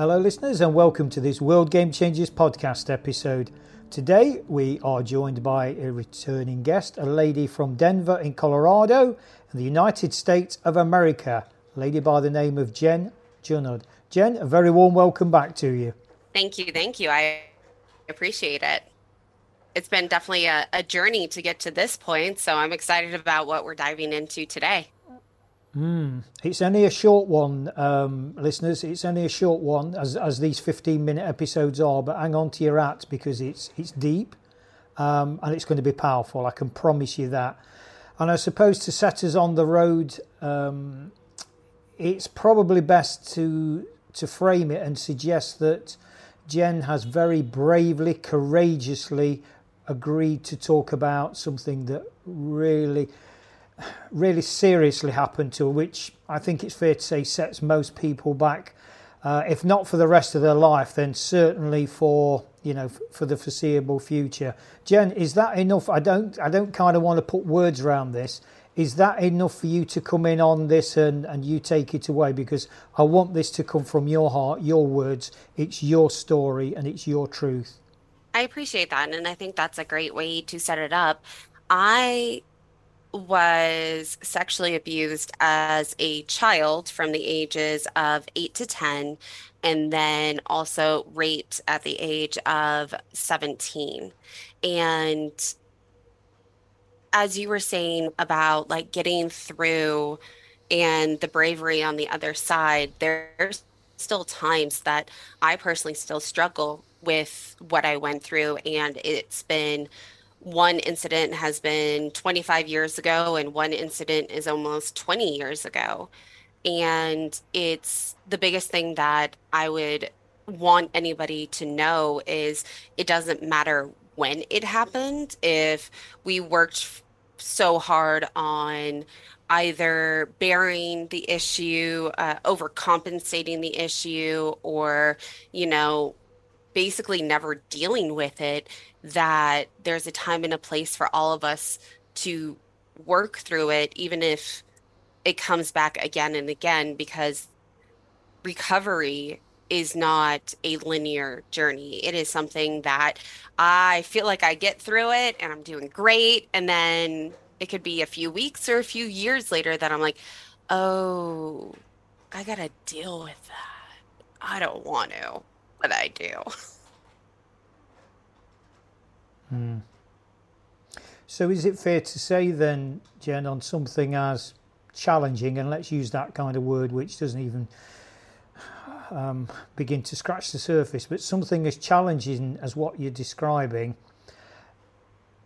Hello, listeners, and welcome to this World Game Changers podcast episode. Today, we are joined by a returning guest, a lady from Denver in Colorado, in the United States of America, a lady by the name of Jen Junod. Jen, a very warm welcome back to you. Thank you. Thank you. I appreciate it. It's been definitely a, a journey to get to this point, so I'm excited about what we're diving into today. Mm. It's only a short one, um, listeners. It's only a short one, as as these fifteen minute episodes are. But hang on to your hats because it's it's deep, um, and it's going to be powerful. I can promise you that. And I suppose to set us on the road, um, it's probably best to to frame it and suggest that Jen has very bravely, courageously agreed to talk about something that really really seriously happened to which I think it's fair to say sets most people back. Uh, if not for the rest of their life, then certainly for you know for the foreseeable future. Jen, is that enough? I don't I don't kind of want to put words around this. Is that enough for you to come in on this and, and you take it away? Because I want this to come from your heart, your words. It's your story and it's your truth. I appreciate that. And I think that's a great way to set it up. I was sexually abused as a child from the ages of 8 to 10 and then also raped at the age of 17 and as you were saying about like getting through and the bravery on the other side there's still times that I personally still struggle with what I went through and it's been one incident has been 25 years ago and one incident is almost 20 years ago. And it's the biggest thing that I would want anybody to know is it doesn't matter when it happened. If we worked so hard on either bearing the issue, uh, overcompensating the issue, or, you know, basically never dealing with it, that there's a time and a place for all of us to work through it, even if it comes back again and again, because recovery is not a linear journey. It is something that I feel like I get through it and I'm doing great. And then it could be a few weeks or a few years later that I'm like, oh, I got to deal with that. I don't want to, but I do. Hmm. So is it fair to say then, Jen, on something as challenging, and let's use that kind of word which doesn't even um, begin to scratch the surface, but something as challenging as what you're describing,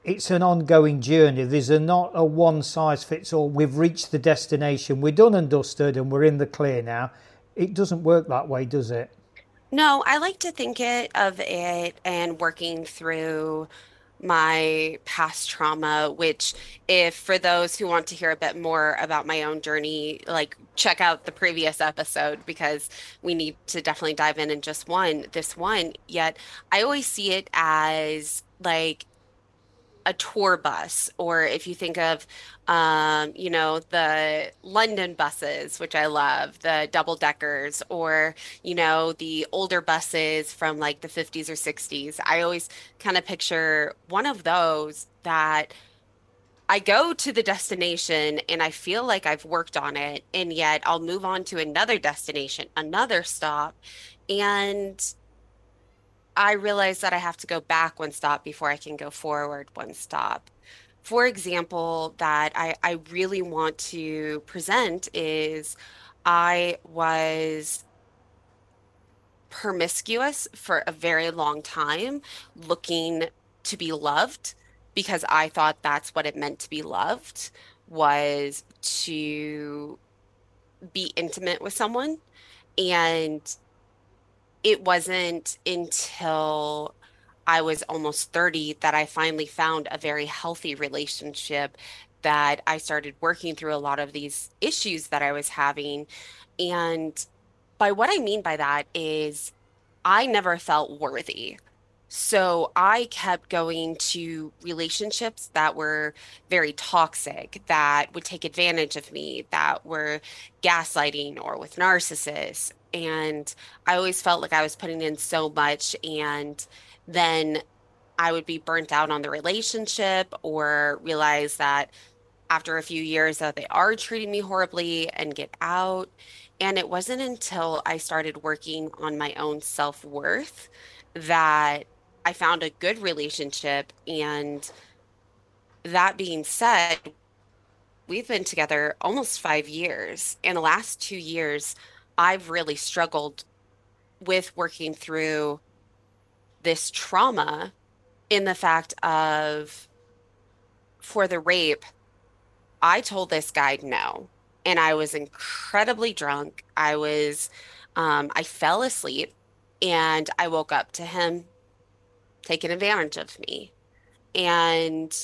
it's an ongoing journey. There's a, not a one size fits all. We've reached the destination. We're done and dusted, and we're in the clear now. It doesn't work that way, does it? No, I like to think it of it and working through my past trauma, which, if for those who want to hear a bit more about my own journey, like check out the previous episode because we need to definitely dive in in just one, this one. Yet I always see it as like a tour bus, or if you think of, um, you know, the London buses, which I love, the double deckers, or, you know, the older buses from like the 50s or 60s. I always kind of picture one of those that I go to the destination and I feel like I've worked on it, and yet I'll move on to another destination, another stop. And I realize that I have to go back one stop before I can go forward one stop. For example, that I, I really want to present is I was promiscuous for a very long time, looking to be loved because I thought that's what it meant to be loved was to be intimate with someone. And it wasn't until I was almost 30 that I finally found a very healthy relationship that I started working through a lot of these issues that I was having. And by what I mean by that is I never felt worthy. So I kept going to relationships that were very toxic, that would take advantage of me, that were gaslighting or with narcissists. And I always felt like I was putting in so much and then I would be burnt out on the relationship or realize that after a few years that they are treating me horribly and get out. And it wasn't until I started working on my own self worth that I found a good relationship. And that being said, we've been together almost five years. In the last two years, I've really struggled with working through this trauma in the fact of for the rape, I told this guy no. And I was incredibly drunk. I was, um, I fell asleep and I woke up to him taking advantage of me. And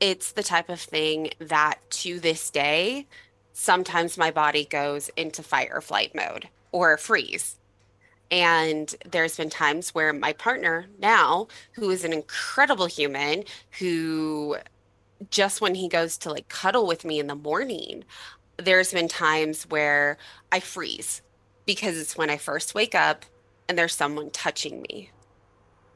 it's the type of thing that to this day, sometimes my body goes into fight or flight mode or freeze. And there's been times where my partner now, who is an incredible human, who just when he goes to like cuddle with me in the morning, there's been times where I freeze because it's when I first wake up and there's someone touching me.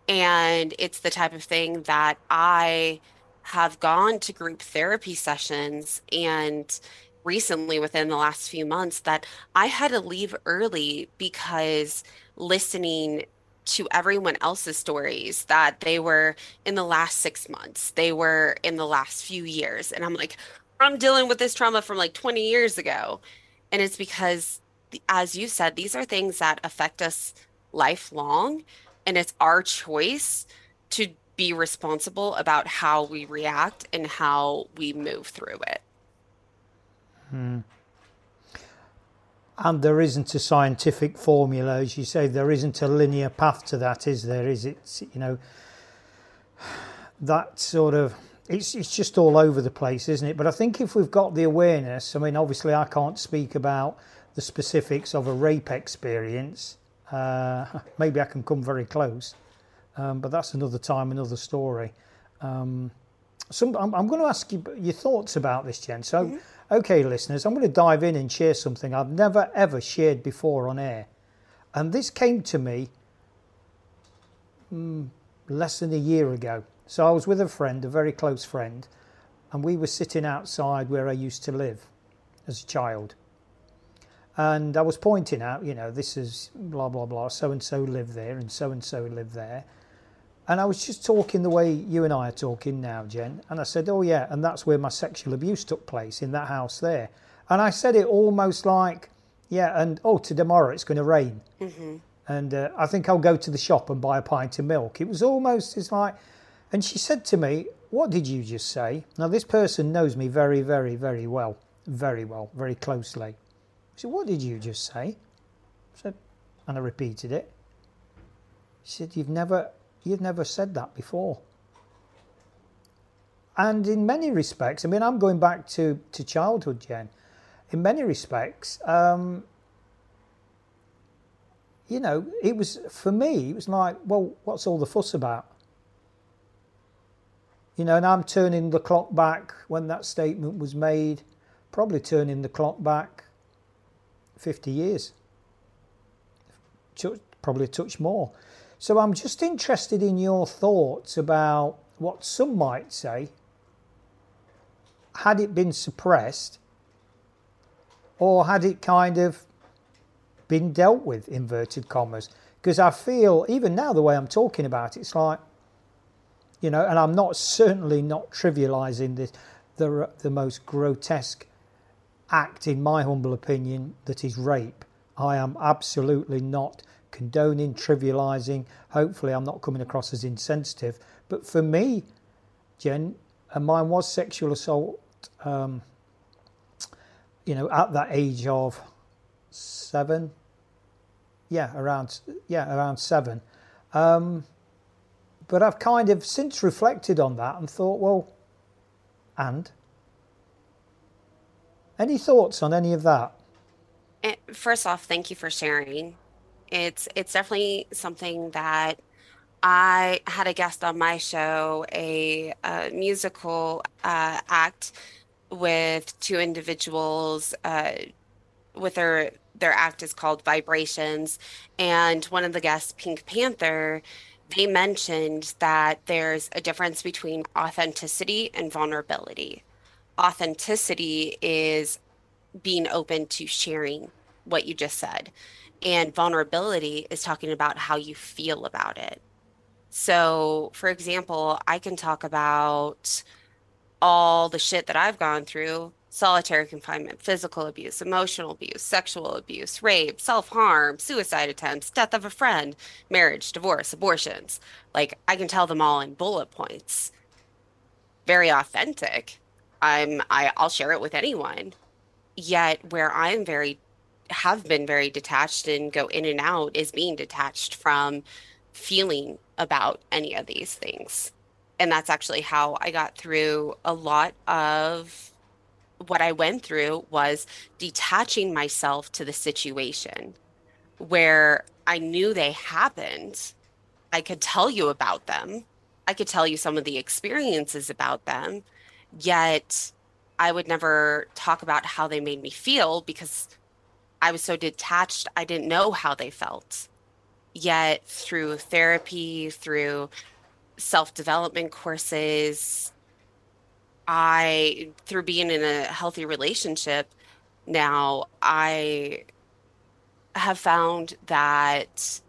And it's the type of thing that I have gone to group therapy sessions and recently within the last few months that I had to leave early because listening to everyone else's stories that they were in the last six months, they were in the last few years. And I'm like, I'm dealing with this trauma from like 20 years ago. And it's because, as you said, these are things that affect us lifelong. And it's our choice to be responsible about how we react and how we move through it. Hmm. And there isn't a scientific formula, as you say, there isn't a linear path to that, is there? Is it, you know, that sort of, it's, it's just all over the place, isn't it? But I think if we've got the awareness, I mean, obviously, I can't speak about the specifics of a rape experience. Uh, maybe I can come very close, um, but that's another time, another story. Um, some, I'm, I'm, going to ask you your thoughts about this, Jen. So, mm-hmm. Okay, listeners, I'm going to dive in and share something I've never ever shared before on air. And this came to me mm, less than a year ago. So I was with a friend, a very close friend, and we were sitting outside where I used to live as a child. And I was pointing out, you know, this is blah, blah, blah, so and so lived there and so and so lived there. And I was just talking the way you and I are talking now, Jen. And I said, Oh, yeah, and that's where my sexual abuse took place in that house there. And I said it almost like, Yeah, and oh, to tomorrow it's going to rain. Mm-hmm. And uh, I think I'll go to the shop and buy a pint of milk. It was almost as like, and she said to me, What did you just say? Now, this person knows me very, very, very well, very well, very closely. Said, What did you just say? I said, and I repeated it. She said, You've never You've never said that before. And in many respects, I mean, I'm going back to, to childhood, Jen. In many respects, um, you know, it was, for me, it was like, well, what's all the fuss about? You know, and I'm turning the clock back when that statement was made, probably turning the clock back 50 years, probably a touch more. So I'm just interested in your thoughts about what some might say had it been suppressed or had it kind of been dealt with, inverted commas? Because I feel, even now, the way I'm talking about it, it's like, you know, and I'm not certainly not trivializing this, the, the most grotesque act, in my humble opinion, that is rape. I am absolutely not condoning, trivializing. Hopefully, I'm not coming across as insensitive. But for me, Jen, and mine was sexual assault, um, you know, at that age of seven. yeah, around yeah, around seven. Um, but I've kind of since reflected on that and thought, well, and any thoughts on any of that? Eh, First off, thank you for sharing. It's it's definitely something that I had a guest on my show, a, a musical uh, act with two individuals. Uh, with their their act is called Vibrations, and one of the guests, Pink Panther, they mentioned that there's a difference between authenticity and vulnerability. Authenticity is being open to sharing what you just said, and vulnerability is talking about how you feel about it. So, for example, I can talk about all the shit that I've gone through solitary confinement, physical abuse, emotional abuse, sexual abuse, rape, self harm, suicide attempts, death of a friend, marriage, divorce, abortions. Like, I can tell them all in bullet points. Very authentic. I'm, I, I'll share it with anyone. Yet, where I'm very, have been very detached and go in and out is being detached from feeling about any of these things. And that's actually how I got through a lot of what I went through was detaching myself to the situation where I knew they happened. I could tell you about them. I could tell you some of the experiences about them, yet I would never talk about how they made me feel because I was so detached. I didn't know how they felt. Yet through therapy, through self development courses, I, through being in a healthy relationship now, I have found that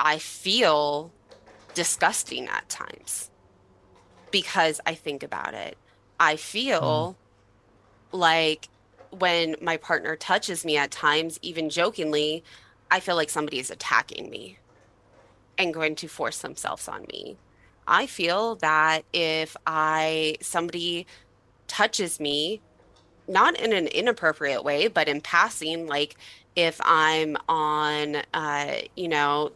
I feel disgusting at times because I think about it. I Mm. feel like when my partner touches me at times, even jokingly, I feel like somebody is attacking me and going to force themselves on me. I feel that if I somebody touches me, not in an inappropriate way, but in passing, like if I'm on, uh, you know,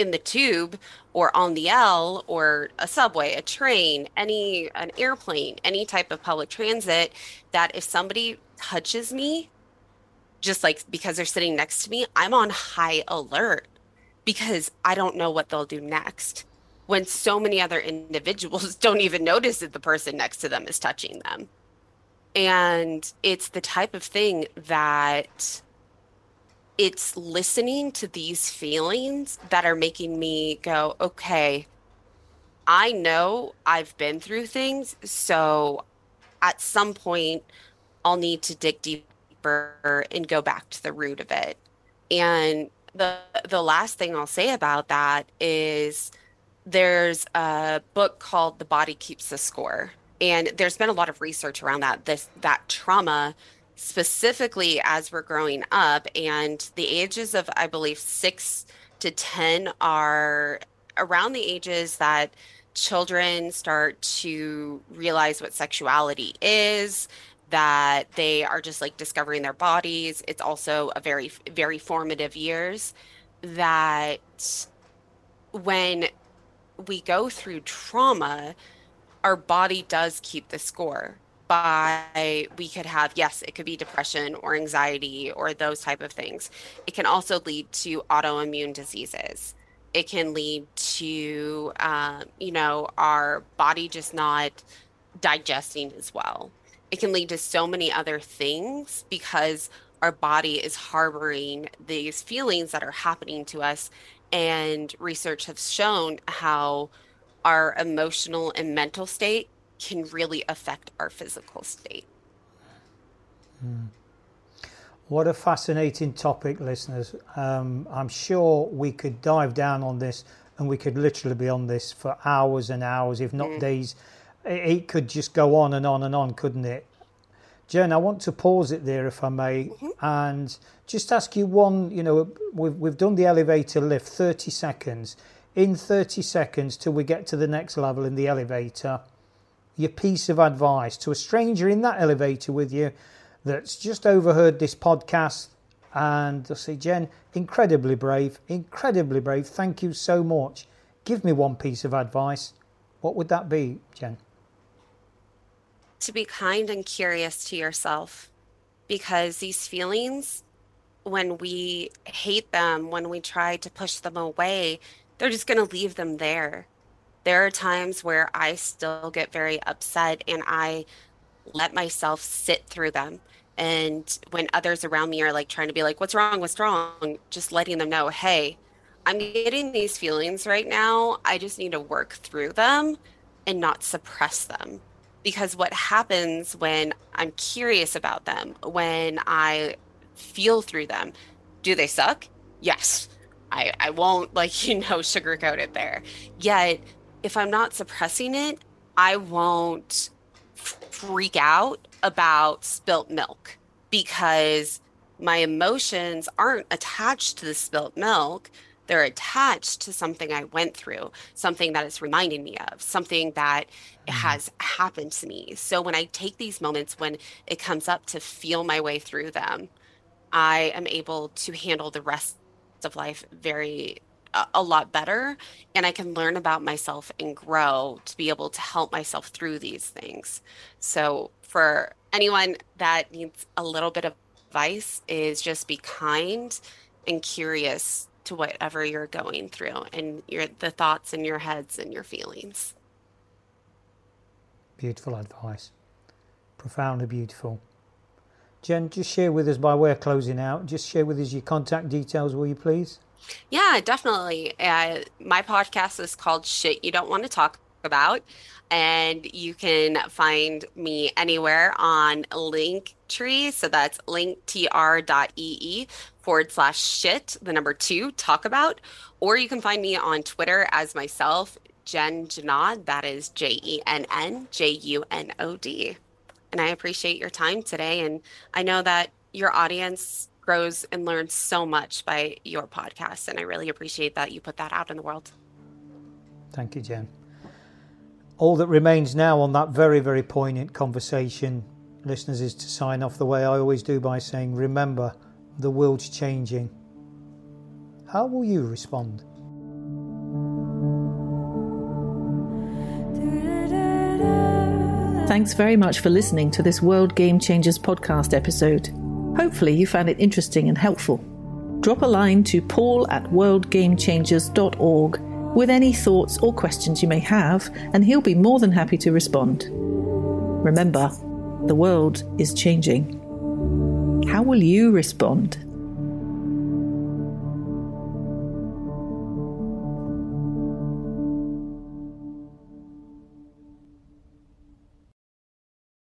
in the tube or on the L or a subway, a train, any an airplane, any type of public transit, that if somebody touches me, just like because they're sitting next to me, I'm on high alert because I don't know what they'll do next. When so many other individuals don't even notice that the person next to them is touching them. And it's the type of thing that it's listening to these feelings that are making me go, okay, I know I've been through things, so at some point I'll need to dig deeper and go back to the root of it. And the the last thing I'll say about that is there's a book called The Body Keeps the Score. And there's been a lot of research around that, this that trauma specifically as we're growing up and the ages of I believe 6 to 10 are around the ages that children start to realize what sexuality is, that they are just like discovering their bodies. It's also a very, very formative years that when we go through trauma, our body does keep the score by we could have yes it could be depression or anxiety or those type of things. It can also lead to autoimmune diseases. It can lead to um, you know our body just not digesting as well. It can lead to so many other things because our body is harboring these feelings that are happening to us. And research has shown how our emotional and mental state can really affect our physical state. What a fascinating topic, listeners. Um, I'm sure we could dive down on this and we could literally be on this for hours and hours, if not Mm, days. It could just go on and on and on, couldn't it? Jen, I want to pause it there, if I may, mhm. and just ask you one. You know, we've we've done the elevator lift, thirty seconds. In thirty seconds till we get to the next level in the elevator, your piece of advice to a stranger in that elevator with you that's just overheard this podcast And I say, Jen, incredibly brave, incredibly brave. Thank you so much. Give me one piece of advice. What would that be, Jen? To be kind and curious to yourself because these feelings, when we hate them, when we try to push them away, they're just going to leave them there. There are times where I still get very upset and I let myself sit through them. And when others around me are like trying to be like, what's wrong? What's wrong? Just letting them know, hey, I'm getting these feelings right now. I just need to work through them and not suppress them. Because what happens when I'm curious about them, when I feel through them, do they suck? Yes. I, I won't like, you know, sugarcoat it there. Yet, if I'm not suppressing it, I won't freak out about spilt milk because my emotions aren't attached to the spilt milk. They're attached to something I went through, something that is reminding me of, something that mm-hmm. has happened to me. So when I take these moments when it comes up to feel my way through them, I am able to handle the rest of life very a lot better and I can learn about myself and grow to be able to help myself through these things. So for anyone that needs a little bit of advice is just be kind and curious to whatever you're going through and your the thoughts in your heads and your feelings. Beautiful advice. Profoundly beautiful. Jen, just share with us by way of closing out, just share with us your contact details, will you please? Yeah, definitely. Uh, my podcast is called Shit You Don't Want to Talk About. And you can find me anywhere on Linktree. So that's linktr.ee forward slash shit, the number two, talk about. Or you can find me on Twitter as myself, Jen Junod. That is J E N N J U N O D. And I appreciate your time today. And I know that your audience grows and learns so much by your podcast. And I really appreciate that you put that out in the world. Thank you, Jen. All that remains now on that very, very poignant conversation, listeners, is to sign off the way I always do by saying, Remember, the world's changing. How will you respond? Thanks very much for listening to this World Game Changers podcast episode. Hopefully, you found it interesting and helpful. Drop a line to paul at worldgamechangers.org with any thoughts or questions you may have, and he'll be more than happy to respond. Remember, the world is changing. How will you respond?